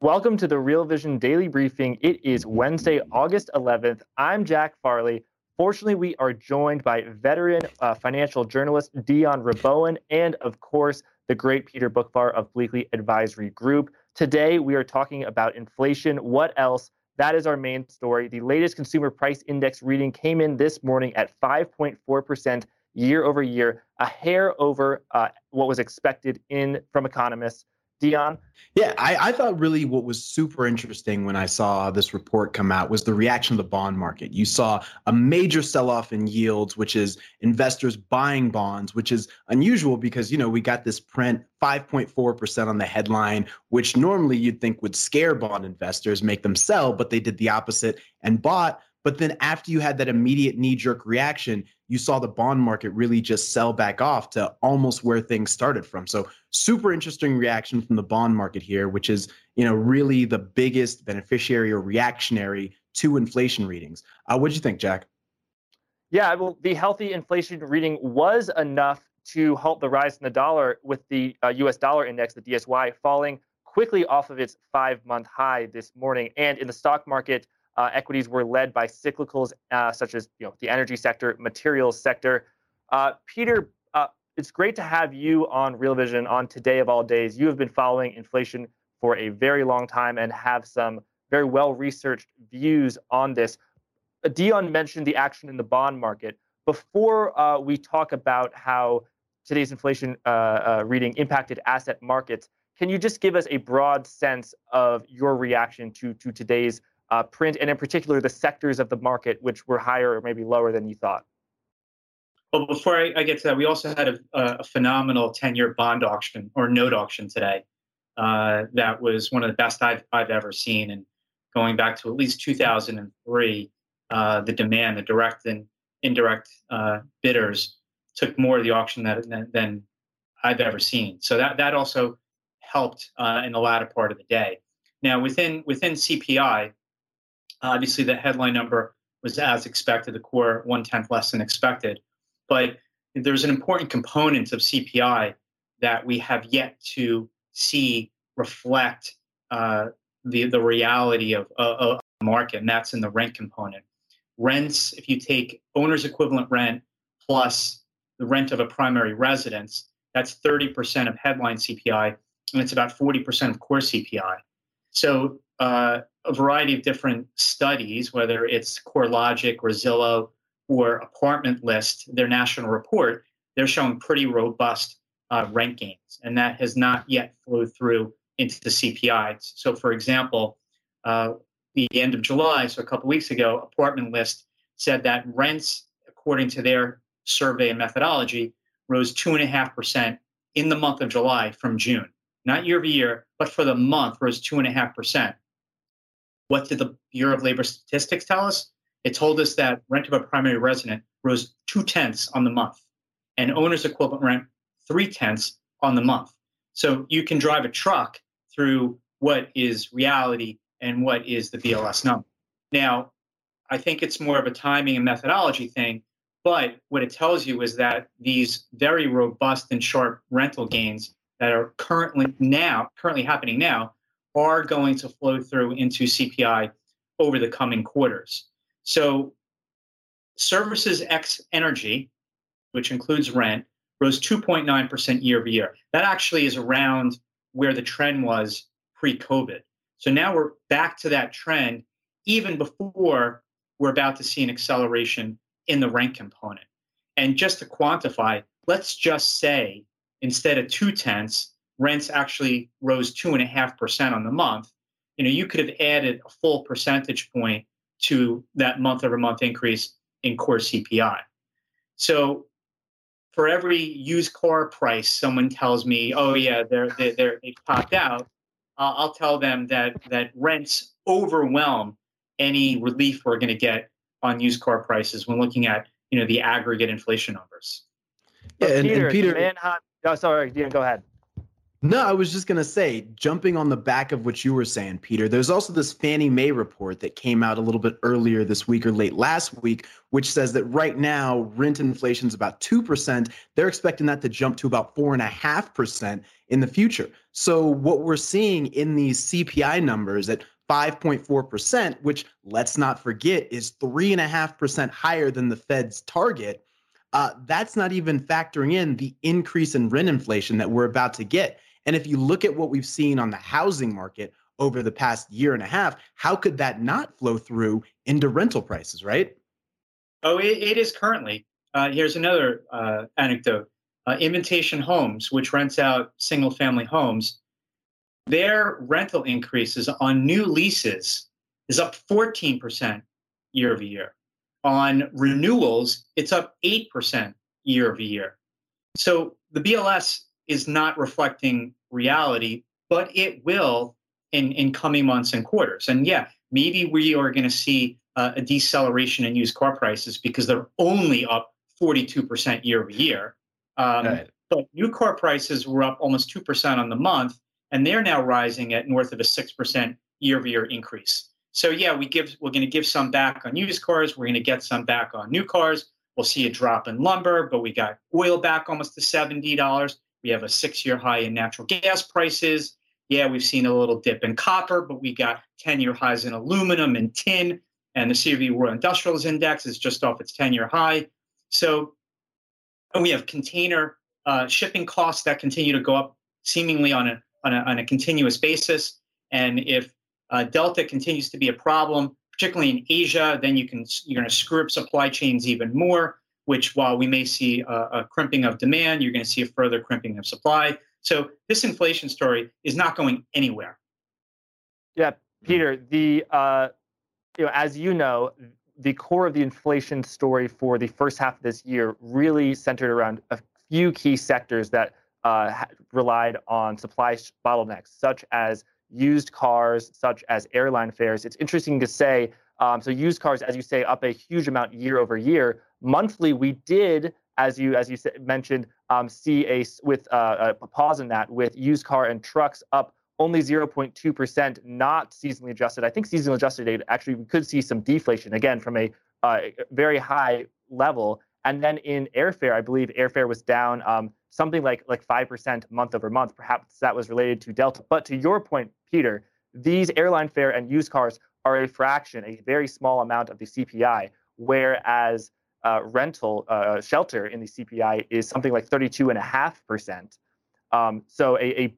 Welcome to the Real Vision Daily Briefing. It is Wednesday, August 11th. I'm Jack Farley. Fortunately, we are joined by veteran uh, financial journalist Dion Rabouin and, of course, the great Peter Boockvar of Bleakley Advisory Group. Today, we are talking about inflation. What else? That is our main story. The latest consumer price index reading came in this morning at 5.4% year over year, a hair over uh, what was expected in from economists. Dion? Yeah, I, I, thought really what was super interesting when I saw this report come out was the reaction of the bond market. You saw a major sell off in yields, which is investors buying bonds, which is unusual because, you know, we got this print 5.4% on the headline, which normally you'd think would scare bond investors, make them sell, but they did the opposite and bought. But then after you had that immediate knee jerk reaction, you saw the bond market really just sell back off to almost where things started from. So super interesting reaction from the bond market here, which is you know really the biggest beneficiary or reactionary to inflation readings. Uh, what do you think, Jack? Yeah, well, the healthy inflation reading was enough to halt the rise in the dollar, with the uh, U.S. dollar index, the DXY, falling quickly off of its five-month high this morning. And in the stock market, uh, equities were led by cyclicals uh, such as you know the energy sector, materials sector. Uh, Peter, uh, it's great to have you on Real Vision on today of all days. You have been following inflation for a very long time and have some very well researched views on this. Uh, Dion mentioned the action in the bond market. Before uh, we talk about how today's inflation reading impacted asset markets, can you just give us a broad sense of your reaction to to today's uh, print, and in particular the sectors of the market which were higher or maybe lower than you thought? Well, before I, I get to that, we also had a, a phenomenal 10 year bond auction or note auction today. Uh, that was one of the best I've, I've ever seen. And going back to at least 2003, uh, the demand, the direct and indirect uh, bidders took more of the auction than, than I've ever seen. So that, that also helped uh, in the latter part of the day. Now, within, within CPI, Obviously, the headline number was as expected, the core one tenth less than expected. But there's an important component of CPI that we have yet to see reflect uh, the the reality of, of market, and that's in the rent component. Rents, if you take owner's equivalent rent plus the rent of a primary residence, that's 30% of headline CPI, and it's about 40% of core CPI. So uh, a variety of different studies, whether it's CoreLogic or Zillow or Apartment List, their national report, they're showing pretty robust uh, rent gains, and that has not yet flowed through into the CPI. So, for example, uh, the end of July, so a couple weeks ago, Apartment List said that rents, according to their survey and methodology, rose two and a half percent in the month of July from June, not year over year, but for the month rose two and a half percent. What did the Bureau of Labor Statistics tell us? It told us that rent of a primary resident rose two tenths on the month, and owner's equivalent rent three tenths on the month. So you can drive a truck through what is reality and what is the BLS number. Now, I think it's more of a timing and methodology thing, but what it tells you is that these very robust and sharp rental gains that are currently now currently happening now are going to flow through into CPI over the coming quarters. So services X energy, which includes rent, rose 2.9% year over year. That actually is around where the trend was pre COVID. So now we're back to that trend, even before we're about to see an acceleration in the rent component. And just to quantify, let's just say instead of two tenths, rents actually rose two and a half percent on the month, you know, you could have added a full percentage point to that month over month increase in core CPI. So for every used car price someone tells me, oh yeah, they're they're, they're they popped out, uh, I'll tell them that that rents overwhelm any relief we're going to get on used car prices when looking at you know the aggregate inflation numbers. Yeah, and Peter, and Peter Manhunt. Oh, sorry, Dean, go ahead. No, I was just going to say, jumping on the back of what you were saying, Peter, there's also this Fannie Mae report that came out a little bit earlier this week or late last week, which says that right now rent inflation is about 2%. They're expecting that to jump to about 4.5% in the future. So, what we're seeing in these CPI numbers at 5.4%, which let's not forget is 3.5% higher than the Fed's target, uh, that's not even factoring in the increase in rent inflation that we're about to get. And if you look at what we've seen on the housing market over the past year and a half, how could that not flow through into rental prices, right? Oh, it, it is currently. Uh, here's another uh, anecdote. Uh, Invitation Homes, which rents out single family homes, their rental increases on new leases is up 14% year over year. On renewals, it's up 8% year over year. So the BLS is not reflecting reality, but it will in, in coming months and quarters. And yeah, maybe we are going to see uh, a deceleration in used car prices because they're only up 42% year over year. Um, right. But new car prices were up almost 2% on the month, and they're now rising at north of a 6% year over year increase. So yeah, we give we're going to give some back on used cars. We're going to get some back on new cars. We'll see a drop in lumber, but we got oil back almost to seventy dollars. We have a six-year high in natural gas prices. Yeah, we've seen a little dip in copper, but we got ten-year highs in aluminum and tin. And the CRB Raw Industrials Index is just off its ten-year high. So, and we have container uh, shipping costs that continue to go up seemingly on a, on a on a continuous basis. And if uh, Delta continues to be a problem, particularly in Asia. Then you can you're going to screw up supply chains even more. Which, while we may see a, a crimping of demand, you're going to see a further crimping of supply. So this inflation story is not going anywhere. Yeah, Peter. The uh, you know, as you know, the core of the inflation story for the first half of this year really centered around a few key sectors that uh, relied on supply bottlenecks, such as used cars such as airline fares. It's interesting to say. Um, so used cars, as you say, up a huge amount year over year. Monthly, we did, as you as you mentioned, um, see a with uh, a pause in that with used car and trucks up only 0.2%, not seasonally adjusted. I think seasonally adjusted data actually we could see some deflation again from a uh, very high level. And then in airfare, I believe airfare was down um, something like like five percent month over month. Perhaps that was related to Delta. But to your point, Peter, these airline fare and used cars are a fraction, a very small amount of the CPI, whereas uh, rental uh, shelter in the CPI is something like 32.5%. Um, so a, a,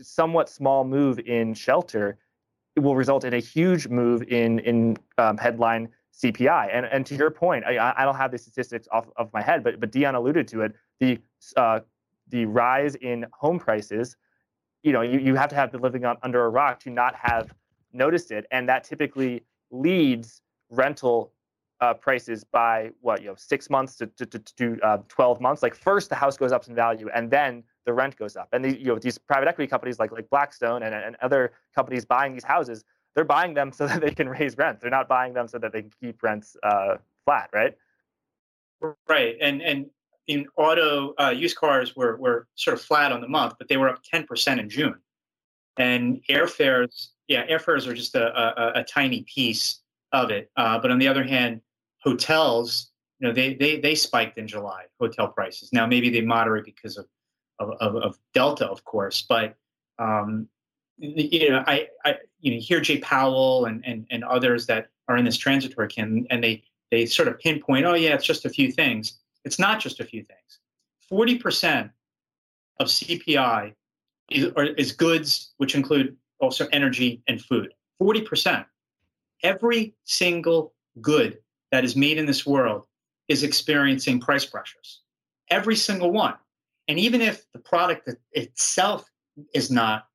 somewhat small move in shelter will result in a huge move in, in um, headline CPI. And, and to your point, I, I don't have the statistics off of my head, but, but Dion alluded to it. The, uh, the rise in home prices you know, you, you have to have been living on, under a rock to not have noticed it. And that typically leads rental uh, prices by what, you know, six months to, to, to, to uh, 12 months. Like first the house goes up in value and then the rent goes up. And the, you know, these private equity companies like, like Blackstone and, and other companies buying these houses, they're buying them so that they can raise rents. They're not buying them so that they can keep rents uh, flat, right? Right. And, and in auto uh, used cars were, were sort of flat on the month, but they were up 10% in June. And airfares, yeah, airfares are just a, a, a tiny piece of it. Uh, but on the other hand, hotels, you know, they, they, they spiked in July, hotel prices. Now, maybe they moderate because of, of, of Delta, of course, but, um, you know, I, I, you know, hear Jay Powell and, and, and others that are in this transitory can, and they, they sort of pinpoint, oh yeah, it's just a few things it's not just a few things. 40% of CPI is, is goods, which include also energy and food. 40%. Every single good that is made in this world is experiencing price pressures. Every single one. And even if the product itself is not,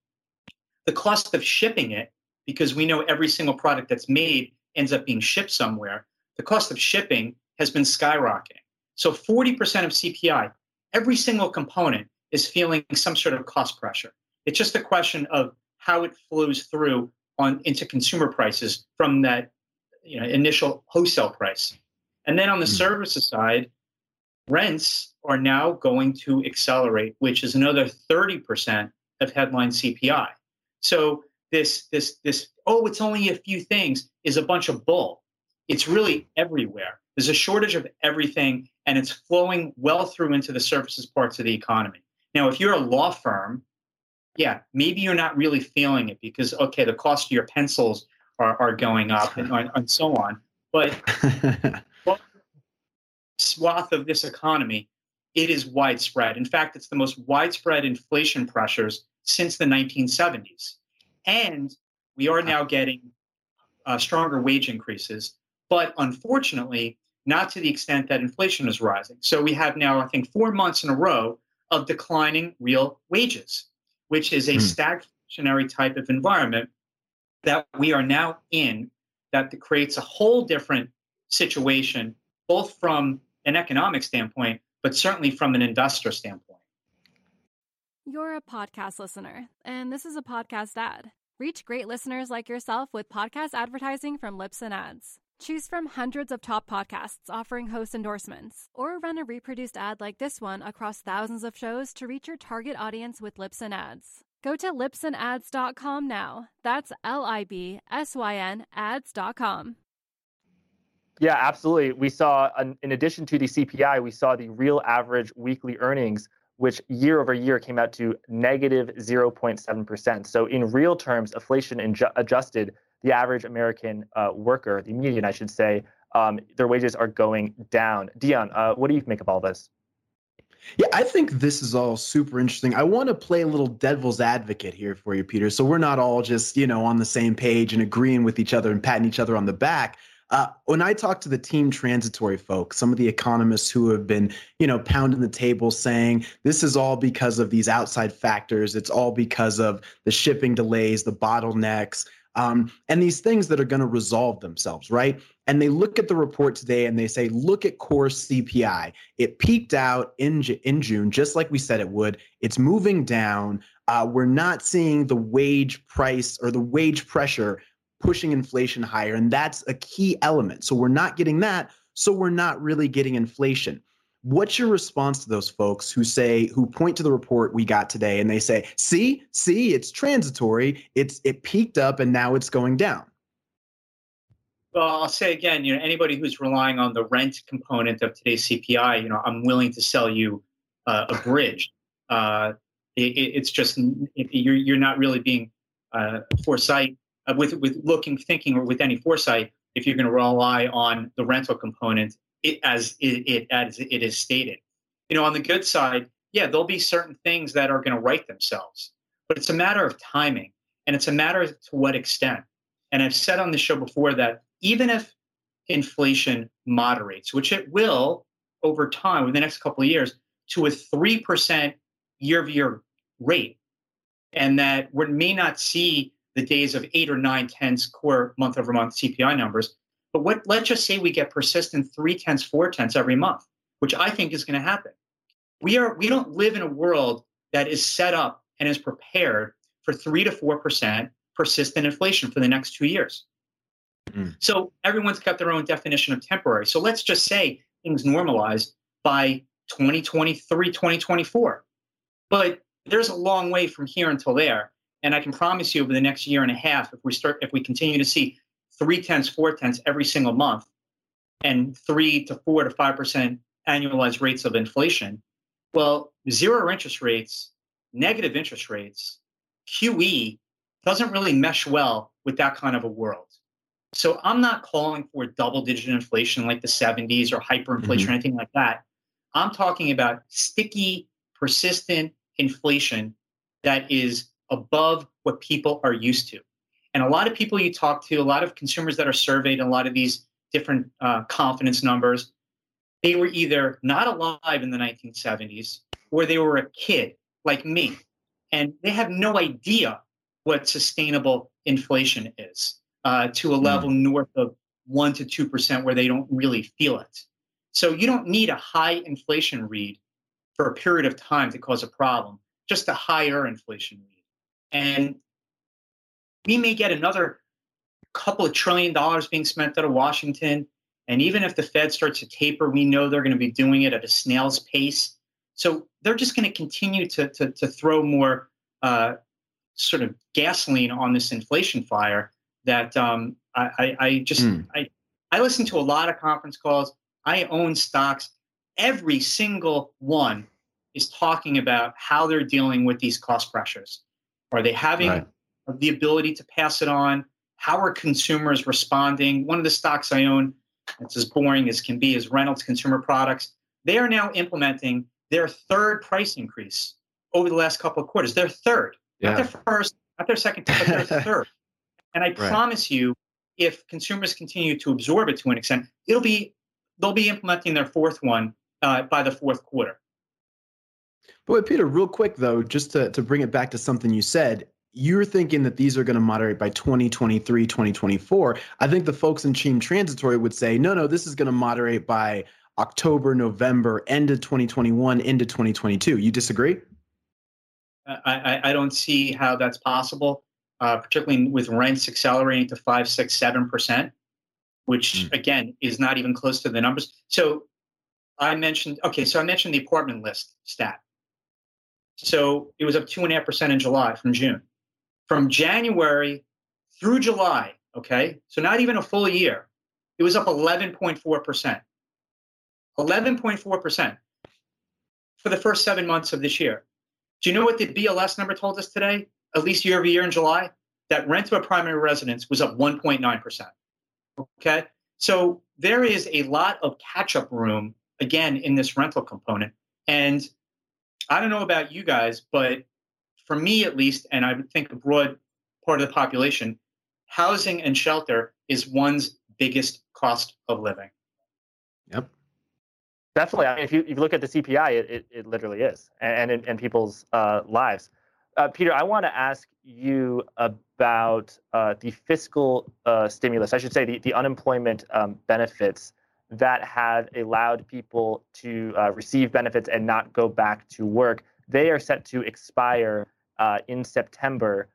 the cost of shipping it, because we know every single product that's made ends up being shipped somewhere, the cost of shipping has been skyrocketing. So 40% of CPI, every single component is feeling some sort of cost pressure. It's just a question of how it flows through on into consumer prices from that you know, initial wholesale price. And then on the mm. services side, rents are now going to accelerate, which is another 30% of headline CPI. So this this this oh, it's only a few things is a bunch of bull. It's really everywhere. There's a shortage of everything, and it's flowing well through into the services parts of the economy. Now, if you're a law firm, yeah, maybe you're not really feeling it because okay, the cost of your pencils are, are going up and, and so on. But swath of this economy, it is widespread. In fact, it's the most widespread inflation pressures since the 1970s. And we are now getting uh, stronger wage increases, but unfortunately, not to the extent that inflation is rising. So we have now, I think, four months in a row of declining real wages, which is a mm. stagflationary type of environment that we are now in that creates a whole different situation, both from an economic standpoint, but certainly from an investor standpoint. You're a podcast listener, and this is a podcast ad. Reach great listeners like yourself with podcast advertising from Libsyn Ads. Choose from hundreds of top podcasts offering host endorsements, or run a reproduced ad like this one across thousands of shows to reach your target audience with Libsyn Ads. Go to libsynads.com now. That's L I B S Y N ads.com. Yeah, absolutely. We saw, in addition to the CPI, we saw the real average weekly earnings which year over year came out to negative 0.7%. So, in real terms, inflation adjusted, the average American uh, worker, the median, I should say, um, their wages are going down. Dion, uh, what do you make of all this? Yeah, I think this is all super interesting. I want to play a little devil's advocate here for you, Peter. So we're not all just, you know, on the same page and agreeing with each other and patting each other on the back. Uh, when I talk to the team transitory folks, some of the economists who have been, you know, pounding the table saying this is all because of these outside factors, it's all because of the shipping delays, the bottlenecks, um, and these things that are going to resolve themselves, right? And they look at the report today and they say, look at core CPI. It peaked out in in June, just like we said it would. It's moving down. Uh, we're not seeing the wage price or the wage pressure pushing inflation higher. And that's a key element. So we're not getting that. So we're not really getting inflation. What's your response to those folks who say, who point to the report we got today and they say, see, see, it's transitory, it's it peaked up and now it's going down? Well, I'll say again, you know, anybody who's relying on the rent component of today's CPI, you know, I'm willing to sell you uh, a bridge. Uh, it, it's just you're you're not really being uh, foresight uh, with with looking, thinking, or with any foresight, if you're going to rely on the rental component it, as it, it as it is stated. You know, on the good side, yeah, there'll be certain things that are going to right themselves, but it's a matter of timing, and it's a matter of to what extent. And I've said on the show before that even if inflation moderates, which it will over time, over the next couple of years, to a three percent year-over-year rate, and that we may not see the days of eight or nine tenths core month over month CPI numbers. But what let's just say we get persistent three tenths, four tenths every month, which I think is going to happen. We are we don't live in a world that is set up and is prepared for three to four percent persistent inflation for the next two years. Mm. So everyone's got their own definition of temporary. So let's just say things normalize by 2023, 2024. But there's a long way from here until there. And I can promise you over the next year and a half, if we start, if we continue to see three tenths, four tenths every single month, and three to four to five percent annualized rates of inflation, well, zero interest rates, negative interest rates, QE doesn't really mesh well with that kind of a world. So I'm not calling for double digit inflation like the 70s or hyperinflation mm-hmm. or anything like that. I'm talking about sticky, persistent inflation that is above what people are used to. And a lot of people you talk to, a lot of consumers that are surveyed, a lot of these different uh, confidence numbers, they were either not alive in the 1970s or they were a kid like me. And they have no idea what sustainable inflation is uh, to a hmm. level mm. north of 1% to 2% where they don't really feel it. So you don't need a high inflation read for a period of time to cause a problem, just a higher inflation read. And we may get another couple of trillion dollars being spent out of Washington. And even if the Fed starts to taper, we know they're going to be doing it at a snail's pace. So they're just going to continue to, to, to throw more uh, sort of gasoline on this inflation fire that um, I, I, I, just mm. I, I listen to a lot of conference calls. I own stocks. Every single one is talking about how they're dealing with these cost pressures. Are they having right. The ability to pass it on? How are consumers responding? One of the stocks I own, it's as boring as can be, is Reynolds Consumer Products. They are now implementing their third price increase over the last couple of quarters. Their third, yeah. not their first, not their second, but their third. And I right. promise you, if consumers continue to absorb it to an extent, it'll be they'll be implementing their fourth one uh, by the fourth quarter. But Peter, real quick though, just to, to bring it back to something you said, you're thinking that these are going to moderate by 2023, 2024. I think the folks in Team Transitory would say, no, no, this is going to moderate by October, November, end of 2021, into 2022. You disagree? I, I don't see how that's possible, uh, particularly with rents accelerating to five, six, seven percent, which mm. again is not even close to the numbers. So I mentioned, okay, so I mentioned the apartment list stat. So it was up two and a half percent in July from June. From January through July, okay, so not even a full year, it was up 11.4 percent. 11.4% for the first seven months of this year. Do you know what the BLS number told us today, at least year over year in July? That rent to a primary residence was up 1.9%. Okay. So there is a lot of catch up room, again, in this rental component. And I don't know about you guys, but for me at least, and I think a broad part of the population, housing and shelter is one's biggest cost of living. Yep. Definitely. I mean, if you, if you look at the CPI, it, it, it literally is, and in, people's uh, lives. Uh, Peter, I want to ask you about uh, the fiscal uh, stimulus, I should say the, the unemployment um, benefits that have allowed people to uh, receive benefits and not go back to work. They are set to expire uh, in September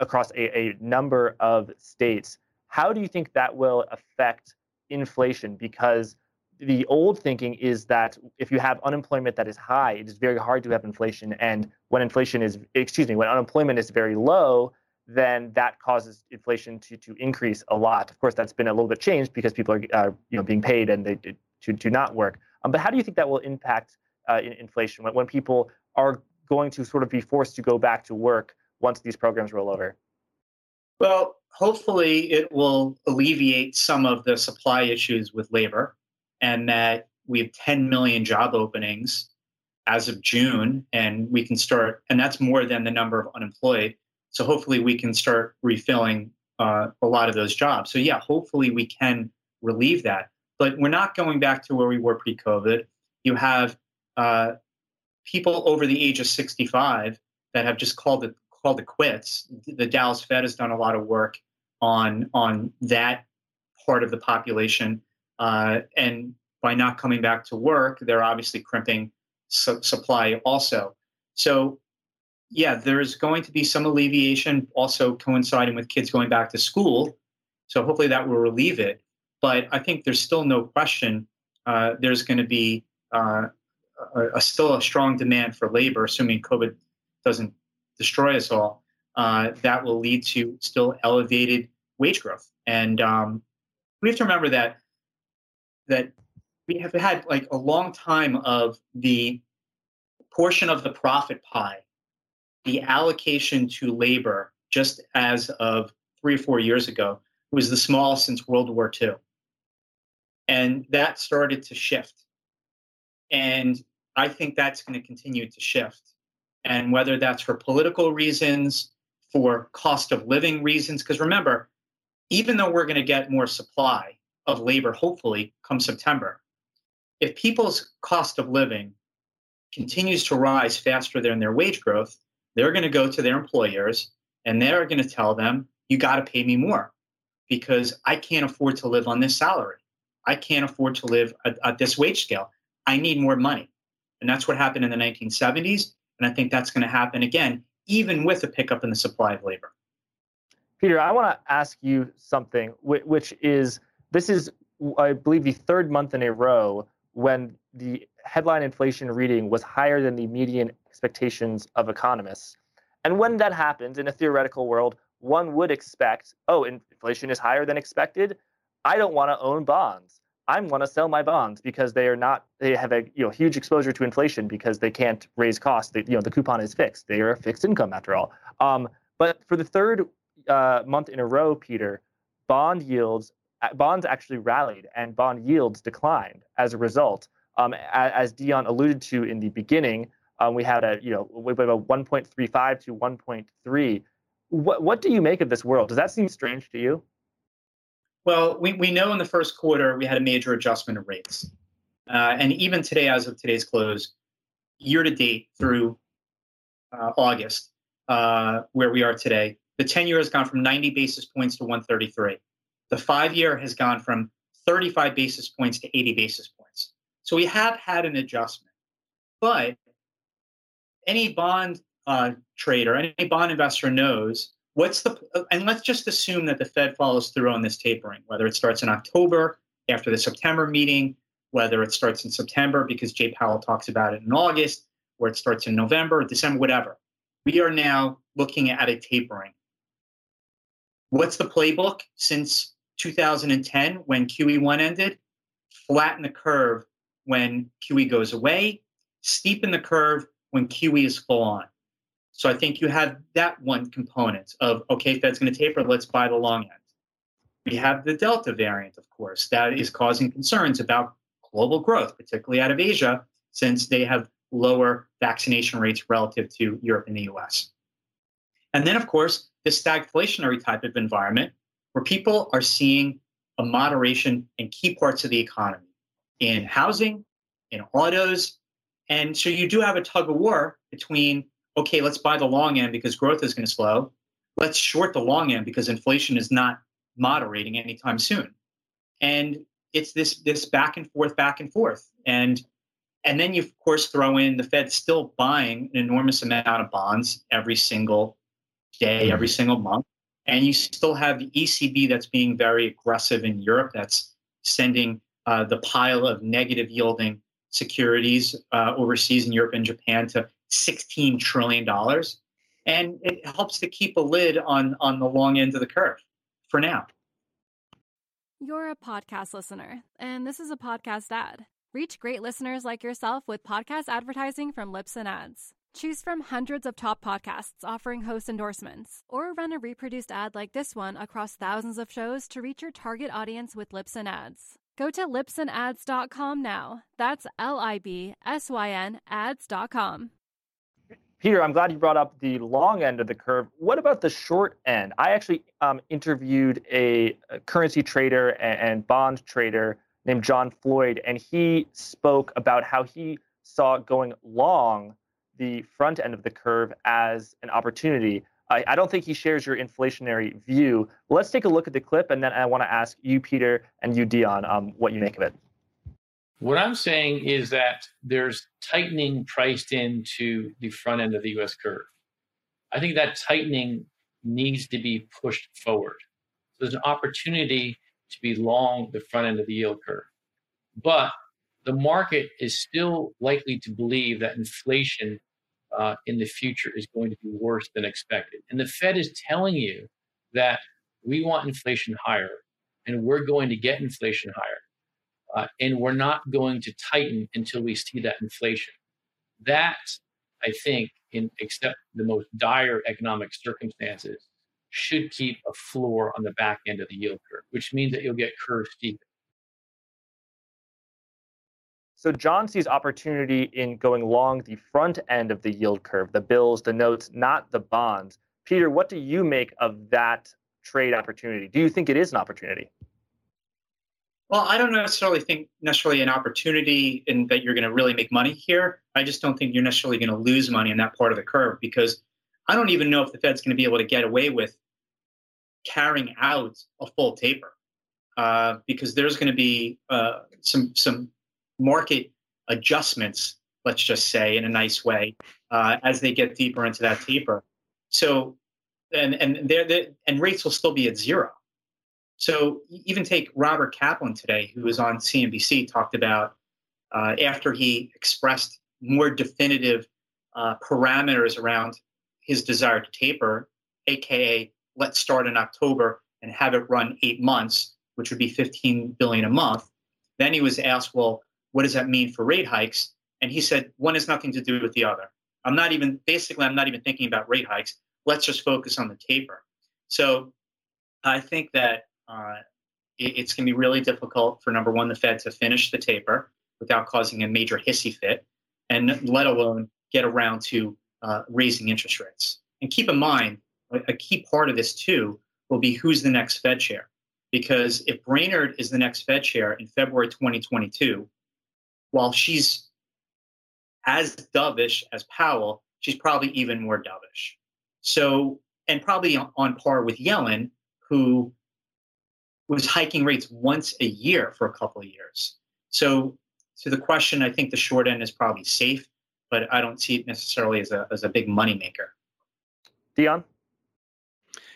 across a, a number of states. How do you think that will affect inflation? Because the old thinking is that if you have unemployment that is high, it is very hard to have inflation. And when inflation is, excuse me, when unemployment is very low, then that causes inflation to, to increase a lot. Of course, that's been a little bit changed because people are uh, you know being paid and they to to not work. Um, but how do you think that will impact uh, inflation when, when people are going to sort of be forced to go back to work once these programs roll over? Well, hopefully, it will alleviate some of the supply issues with labor and that we have 10 million job openings as of June, and we can start, and that's more than the number of unemployed. So hopefully we can start refilling uh, a lot of those jobs. So yeah, hopefully we can relieve that. But we're not going back to where we were pre-COVID. You have uh, people over the age of 65 that have just called it called it quits. The Dallas Fed has done a lot of work on on that part of the population uh, and by not coming back to work, they're obviously crimping su- supply also. So, yeah, there's going to be some alleviation also coinciding with kids going back to school. So, hopefully, that will relieve it. But I think there's still no question uh, there's going to be uh, a, a, still a strong demand for labor, assuming COVID doesn't destroy us all. Uh, that will lead to still elevated wage growth. And um, we have to remember that that we have had like a long time of the portion of the profit pie, the allocation to labor, just as of three or four years ago, was the smallest since World War II. And that started to shift. And I think that's going to continue to shift. And whether that's for political reasons, for cost of living reasons, because remember, even though we're going to get more supply, of labor, hopefully, come September. If people's cost of living continues to rise faster than their wage growth, they're going to go to their employers and they're going to tell them, you got to pay me more. because I can't afford to live on this salary. I can't afford to live at, at this wage scale. I need more money. And that's what happened in the 1970s. And I think that's going to happen again, even with a pickup in the supply of labor. Peter, I want to ask you something, which is this is, I believe, the third month in a row when the headline inflation reading was higher than the median expectations of economists. And when that happens in a theoretical world, one would expect, oh, inflation is higher than expected. I don't want to own bonds. I want to sell my bonds because they are not they have a you know huge exposure to inflation because they can't raise costs. They, you know the coupon is fixed. They are a fixed income after all. Um, but for the third uh, month in a row, Peter, bond yields bonds actually rallied and bond yields declined as a result. Um, as Dion alluded to in the beginning, um, we had a you know we a 1.35 to 1.3. What what do you make of this world? Does that seem strange to you? Well, we, we know in the first quarter we had a major adjustment of rates. Uh, and even today, as of today's close, year to date through uh, August, uh, where we are today, the 10 year has gone from 90 basis points to 133. The five year has gone from 35 basis points to 80 basis points. So we have had an adjustment. But any bond uh, trader, any bond investor knows what's the and let's just assume that the fed follows through on this tapering whether it starts in october after the september meeting whether it starts in september because jay powell talks about it in august or it starts in november december whatever. We are now looking at a tapering. What's the playbook since 2010 when qe1 ended? Flatten the curve when qe goes away. Steepen the curve when qe is full on so I think you have that one component of, okay, Fed's going to taper, let's buy the long end. We have the Delta variant, of course, that is causing concerns about global growth, particularly out of Asia, since they have lower vaccination rates relative to Europe and the US. And then, of course, the stagflationary type of environment where people are seeing a moderation in key parts of the economy in housing, in autos. And so you do have a tug of war between okay, let's buy the long end because growth is going to slow. Let's short the long end because inflation is not moderating anytime soon. And it's this this back and forth, back and forth. And and then you of course throw in the Fed still buying an enormous amount of bonds every single day, mm-hmm. every single month. And you still have the ECB that's being very aggressive in Europe, that's sending uh, the pile of negative yielding securities uh, overseas in Europe and Japan to $16 trillion. And it helps to keep a lid on, on the long end of the curve for now. You're a podcast listener, and this is a podcast ad. Reach great listeners like yourself with podcast advertising from Libsyn Ads. Choose from hundreds of top podcasts offering host endorsements, or run a reproduced ad like this one across thousands of shows to reach your target audience with Libsyn Ads. Go to libsynads.com now. That's L I B S Y N ads.com. Peter, I'm glad you brought up the long end of the curve. What about the short end? I actually um, interviewed a, a, currency trader and, and, bond trader named John Floyd, and he spoke about how he saw going long the front end of the curve as an opportunity. I, I don't think he shares your inflationary view. Let's take a look at the clip, and then I want to ask you, Peter, and you, Dion, um, what you make of it. What I'm saying is that there's tightening priced into the front end of the US curve. I think that tightening needs to be pushed forward. So there's an opportunity to be long the front end of the yield curve. But the market is still likely to believe that inflation uh, in the future is going to be worse than expected. And the Fed is telling you that we want inflation higher and we're going to get inflation higher. Uh, and we're not going to tighten until we see that inflation. That, I think, in except the most dire economic circumstances, should keep a floor on the back end of the yield curve, which means that you'll get curve steepening. So John sees opportunity in going long the front end of the yield curve, the bills, the notes, not the bonds. Peter, what do you make of that trade opportunity? Do you think it is an opportunity? Well, I don't necessarily think necessarily an opportunity in that you're going to really make money here. I just don't think you're necessarily going to lose money in that part of the curve because I don't even know if the Fed's going to be able to get away with carrying out a full taper uh, because there's going to be uh, some some market adjustments, let's just say, in a nice way, uh, as they get deeper into that taper. So, and and there and rates will still be at zero. So even take Robert Kaplan today, who was on CNBC, talked about uh, after he expressed more definitive uh, parameters around his desire to taper, aka let's start in October and have it run eight months, which would be 15 billion a month. Then he was asked, well, what does that mean for rate hikes? And he said, one has nothing to do with the other. I'm not even, basically, I'm not even thinking about rate hikes. Let's just focus on the taper. So I think that uh, it, it's going to be really difficult for number one, the Fed to finish the taper without causing a major hissy fit, and let alone get around to uh, raising interest rates. And keep in mind, a, key part of this too will be who's the next Fed chair. Because if Brainard is the next Fed chair in February 2022, while she's as dovish as Powell, she's probably even more dovish. So, and probably on par with Yellen, who was hiking rates once a year for a couple of years. So, to the question, I think the short end is probably safe, but I don't see it necessarily as a as a big moneymaker. Dion.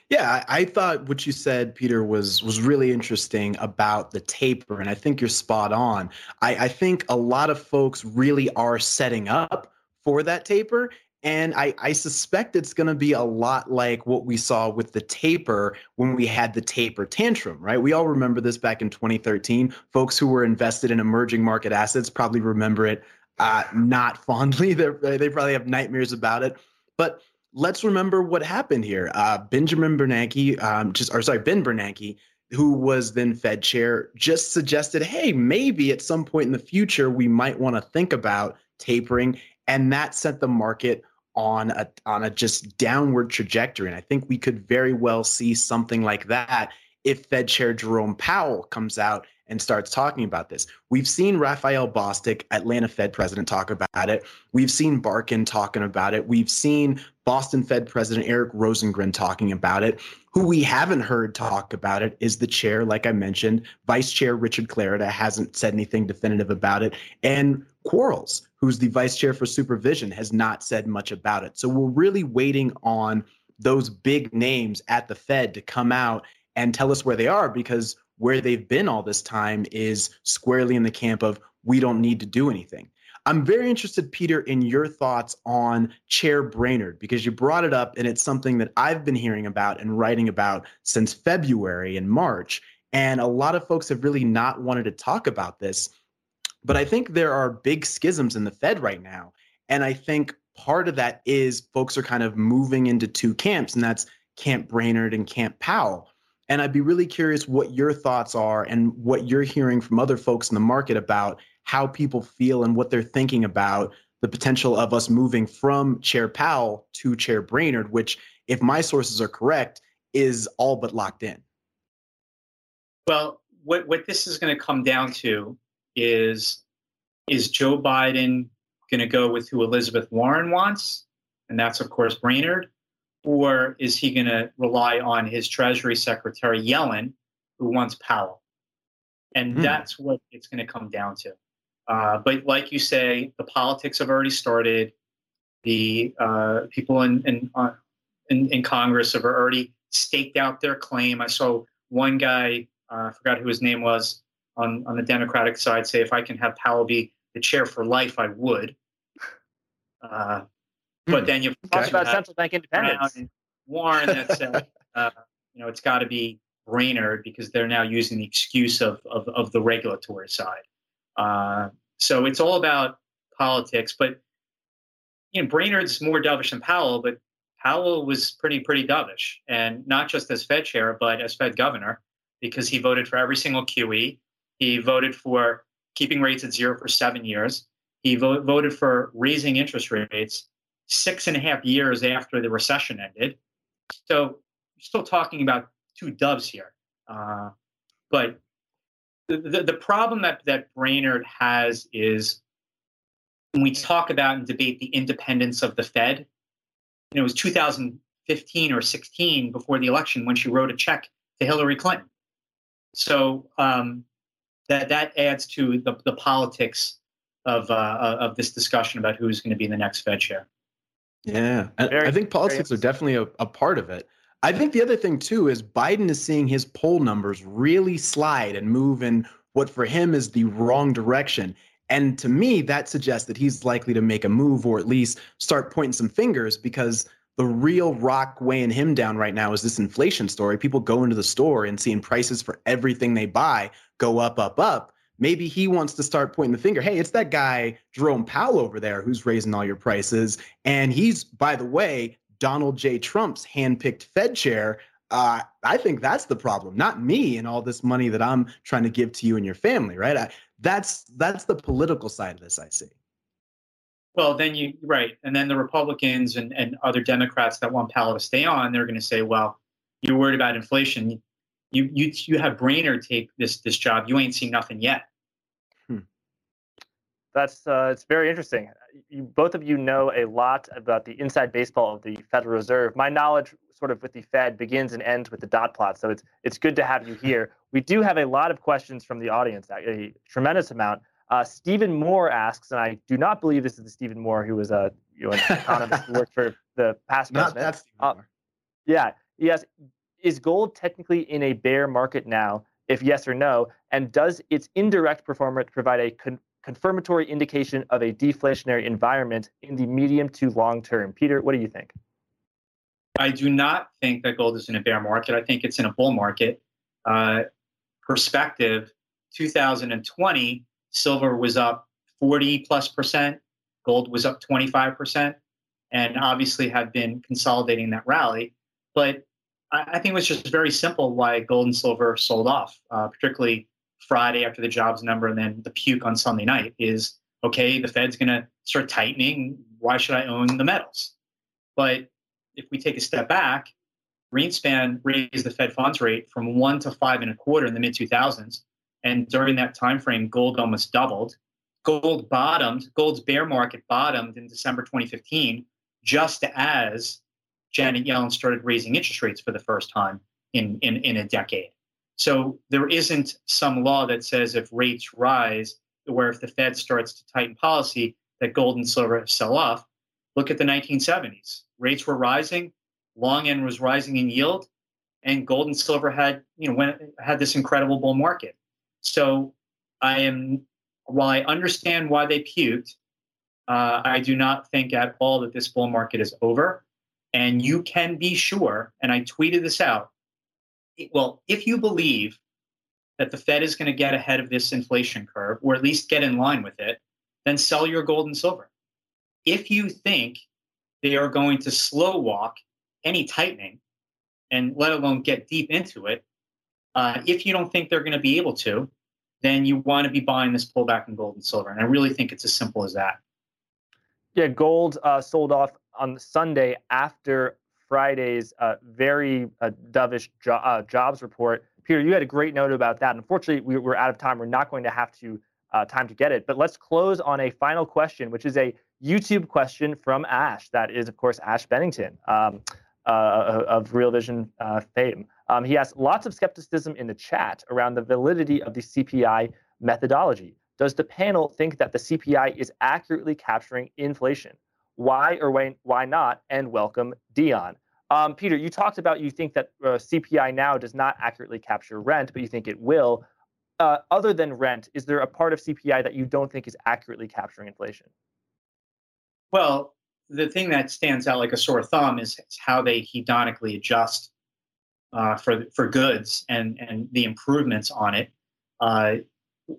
Yeah, I, I thought what you said, Peter, was was really interesting about the taper, and I think you're spot on. I, I think a lot of folks really are setting up for that taper, and I, I suspect it's going to be a lot like what we saw with the taper when we had the taper tantrum, right? We all remember this back in 2013. Folks who were invested in emerging market assets probably remember it uh, not fondly. They're, they probably have nightmares about it. But let's remember what happened here. Uh, Benjamin Bernanke, um, just or sorry, Ben Bernanke, who was then Fed chair, just suggested, hey, maybe at some point in the future we might want to think about tapering, and that sent the market on a on a just downward trajectory. And I think we could very well see something like that if Fed Chair Jerome Powell comes out and starts talking about this. We've seen Raphael Bostic, Atlanta Fed president, talk about it. We've seen Barkin talking about it. We've seen Boston Fed President Eric Rosengren talking about it. Who we haven't heard talk about it is the chair, like I mentioned, Vice Chair Richard Clarida hasn't said anything definitive about it. And Quarles, who's the vice chair for supervision, has not said much about it. So we're really waiting on those big names at the Fed to come out and tell us where they are because where they've been all this time is squarely in the camp of we don't need to do anything. I'm very interested, Peter, in your thoughts on Chair Brainard because you brought it up and it's something that I've been hearing about and writing about since February and March. And a lot of folks have really not wanted to talk about this. But I think there are big schisms in the Fed right now. And I think part of that is folks are kind of moving into two camps, and that's Camp Brainard and Camp Powell. And I'd be really curious what your thoughts are and what you're hearing from other folks in the market about how people feel and what they're thinking about the potential of us moving from Chair Powell to Chair Brainard, which, if my sources are correct, is all but locked in. Well, what, what this is going to come down to is is Joe Biden going to go with who Elizabeth Warren wants? And that's, of course, Brainard. Or is he going to rely on his Treasury Secretary Yellen, who wants Powell? And hmm. that's what it's going to come down to. Uh, but like you say, the politics have already started. The uh, people in in, uh, in, in Congress have already staked out their claim. I saw one guy, uh, I forgot who his name was, on, on the Democratic side say, if I can have Powell be the chair for life, I would. Uh, but hmm. then you talk about central bank independence. Warren that said, uh, you know, it's got to be Brainard because they're now using the excuse of of, of the regulatory side. Uh, so it's all about politics. But you know, Brainard's more dovish than Powell, but Powell was pretty pretty dovish, and not just as Fed chair, but as Fed governor, because he voted for every single QE. He voted for keeping rates at zero for seven years. He vo- voted for raising interest rates six and a half years after the recession ended. So still talking about two doves here. Uh, but the, the, problem that, that Brainard has is when we talk about and debate the independence of the Fed, you know, it was 2015 or 16 before the election when she wrote a check to Hillary Clinton. So um, that that adds to the, the politics of uh, of this discussion about who's going to be the next Fed chair. Yeah, very, I think politics are definitely a, a part of it. I think the other thing too is Biden is seeing his poll numbers really slide and move in what for him is the wrong direction. And to me, that suggests that he's likely to make a move or at least start pointing some fingers because the real rock weighing him down right now is this inflation story. People go into the store and seeing prices for everything they buy go up, up, up. Maybe he wants to start pointing the finger. Hey, it's that guy, Jerome Powell over there, who's raising all your prices. And he's, by the way, Donald J. Trump's handpicked Fed chair. Uh, I think that's the problem, not me and all this money that I'm trying to give to you and your family, right? I, that's that's the political side of this I see. Well, then you right, and then the Republicans and, and other Democrats that want Powell to stay on, they're going to say, "Well, you're worried about inflation. You you you have Brainard take this this job. You ain't seen nothing yet." Hmm. That's uh, it's very interesting. You, both of you know a lot about the inside baseball of the Federal Reserve. My knowledge, sort of with the Fed, begins and ends with the dot plot. So it's it's good to have you here. We do have a lot of questions from the audience, a tremendous amount. Uh, Stephen Moore asks, and I do not believe this is the Stephen Moore who was a you know, an economist who worked for the past not president. That uh, yeah. Yes. Is gold technically in a bear market now? If yes or no, and does its indirect performance provide a con- confirmatory indication of a deflationary environment in the medium to long term? Peter, what do you think? I do not think that gold is in a bear market. I think it's in a bull market. Uh, perspective, 2020 silver was up 40 plus percent, gold was up 25 percent, and obviously have been consolidating that rally. But I, think it was just very simple why gold and silver sold off, uh, particularly Friday after the jobs number and then the puke on Sunday night is okay, the Fed's going to start tightening. Why should I own the metals? But if we take a step back, Greenspan raised the Fed funds rate from one to five and a quarter in the mid 2000s. And during that time frame, gold almost doubled. Gold bottomed, gold's bear market bottomed in December 2015, just as Janet Yellen started raising interest rates for the first time in, in, in a decade. So there isn't some law that says if rates rise, where if the Fed starts to tighten policy, that gold and silver sell off. Look at the 1970s. Rates were rising, long end was rising in yield, and gold and silver had, you know, went, had this incredible bull market. So I am, while I understand why they puked, uh, I do not think at all that this bull market is over. And you can be sure, and I tweeted this out. Well, if you believe that the Fed is going to get ahead of this inflation curve, or at least get in line with it, then sell your gold and silver. If you think they are going to slow walk any tightening, and let alone get deep into it, uh, if you don't think they're going to be able to, then you want to be buying this pullback in gold and silver. And I really think it's as simple as that. Yeah, gold uh, sold off on Sunday after Friday's uh, very uh, dovish jo- uh, jobs report. Peter, you had a great note about that. Unfortunately, we, are out of time. We're not going to have to uh, time to get it. But let's close on a final question, which is a YouTube question from Ash. That is, of course, Ash Bennington um, of Real Vision fame. Um, he has lots of skepticism in the chat around the validity of the CPI methodology. Does the panel think that the CPI is accurately capturing inflation? Why or why, why not? And welcome, Dion. Um, Peter, you talked about you think that uh, CPI now does not accurately capture rent, but you think it will. Uh, other than rent, is there a part of CPI that you don't think is accurately capturing inflation? Well, the thing that stands out like a sore thumb is how they hedonically adjust uh, for for goods and and the improvements on it. Uh,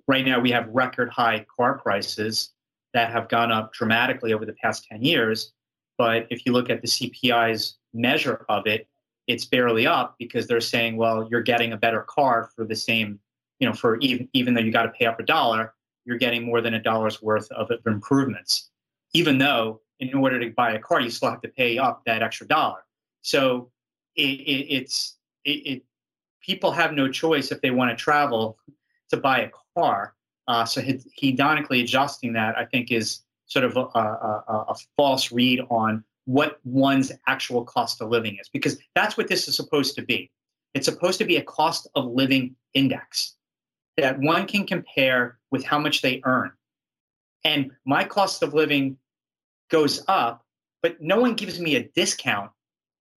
right now, we have record high car prices that have gone up dramatically over the past ten years. But if you look at the CPI's measure of it, it's barely up because they're saying, well, you're getting a better car for the same, you know, for even even though you got to pay up a dollar, you're getting more than a dollar's worth of improvements. Even though in order to buy a car, you still have to pay up that extra dollar. So it, it, it's it, it, people have no choice if they want to travel to buy a car. Uh, so hedonically adjusting that, I think, is sort of a, a, a, false read on what one's actual cost of living is, because that's what this is supposed to be. It's supposed to be a cost of living index that one can compare with how much they earn. And my cost of living goes up, but no one gives me a discount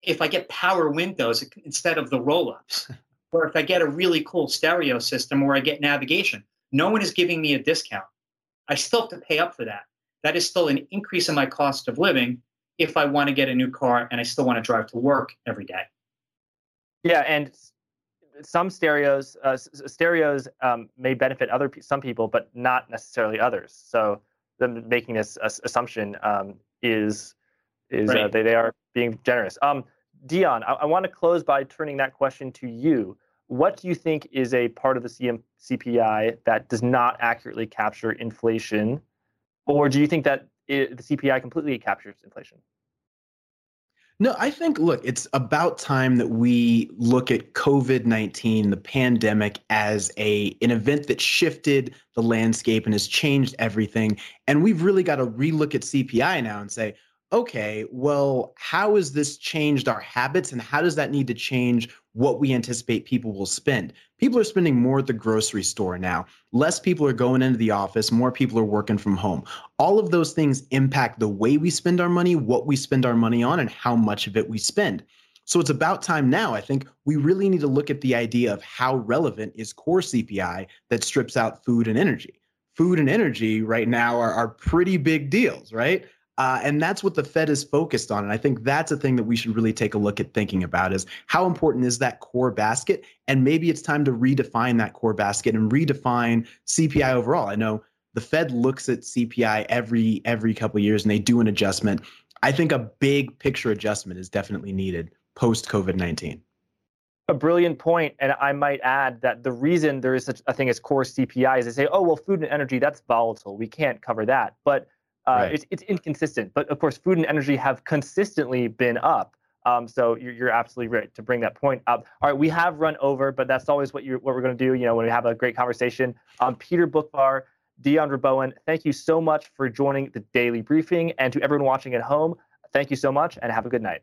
if I get power windows instead of the roll ups, or if I get a really cool stereo system or I get navigation. No one is giving me a discount. I still have to pay up for that. That is still an increase in my cost of living if I want to get a new car and I still want to drive to work every day. Yeah, and some stereos uh, stereos um, may benefit other some people, but not necessarily others. So them making this assumption um, is is uh, right. uh, they they are being generous. Um, Dion, I, I want to close by turning that question to you. What do you think is a part of the CM, CPI that does not accurately capture inflation, or do you think that it, the CPI completely captures inflation? No, I think, look, it's about time that we look at COVID 19, the pandemic, as a, an event that shifted the landscape and has changed everything. And we've really got to relook at CPI now and say, okay, well, how has this changed our habits and how does that need to change what we anticipate people will spend? People are spending more at the grocery store now. Less people are going into the office, more people are working from home. All of those things impact the way we spend our money, what we spend our money on, and how much of it we spend. So it's about time now. I think we really need to look at the idea of how relevant is core CPI that strips out food and energy. Food and energy right now are, are pretty big deals, right? Uh, and that's what the Fed is focused on. And I think that's a thing that we should really take a look at thinking about is how important is that core basket? And maybe it's time to redefine that core basket and redefine CPI overall. I know the Fed looks at CPI every every couple years and they do an adjustment. I think a big picture adjustment is definitely needed post COVID 19. A brilliant point, and I might add that the reason there is such a thing as core CPI is they say, "Oh, well, food and energy that's volatile. We can't cover that." But uh, right. it's, it's inconsistent. But of course, food and energy have consistently been up. Um, so you're, you're absolutely right to bring that point up. All right, we have run over, but that's always what you what we're going to do. You know, when we have a great conversation. Um, Peter Boockvar, Dion Rabouin, thank you so much for joining the daily briefing, and to everyone watching at home, thank you so much, and have a good night.